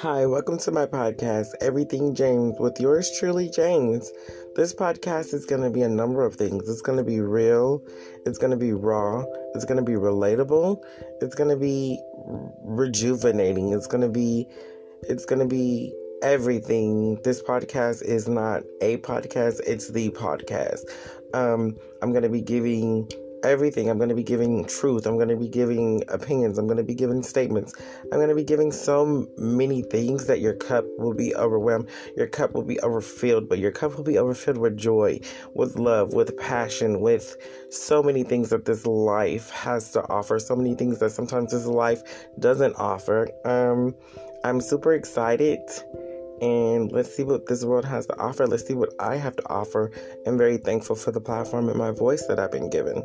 Hi, welcome to my podcast, Everything James, with yours truly, James. This podcast is going to be a number of things. It's going to be real, it's going to be raw, it's going to be relatable, it's going to be rejuvenating, it's going to be it's going to be everything. This podcast is not a podcast, it's the podcast. Um, I'm going to be giving everything. I'm going to be giving truth. I'm going to be giving opinions. I'm going to be giving statements. I'm going to be giving so many things that your cup will be overwhelmed. Your cup will be overfilled, but your cup will be overfilled with joy, with love, with passion, with so many things that this life has to offer. So many things that sometimes this life doesn't offer. Um, I'm super excited and let's see what this world has to offer. Let's see what I have to offer. I'm very thankful for the platform and my voice that I've been given.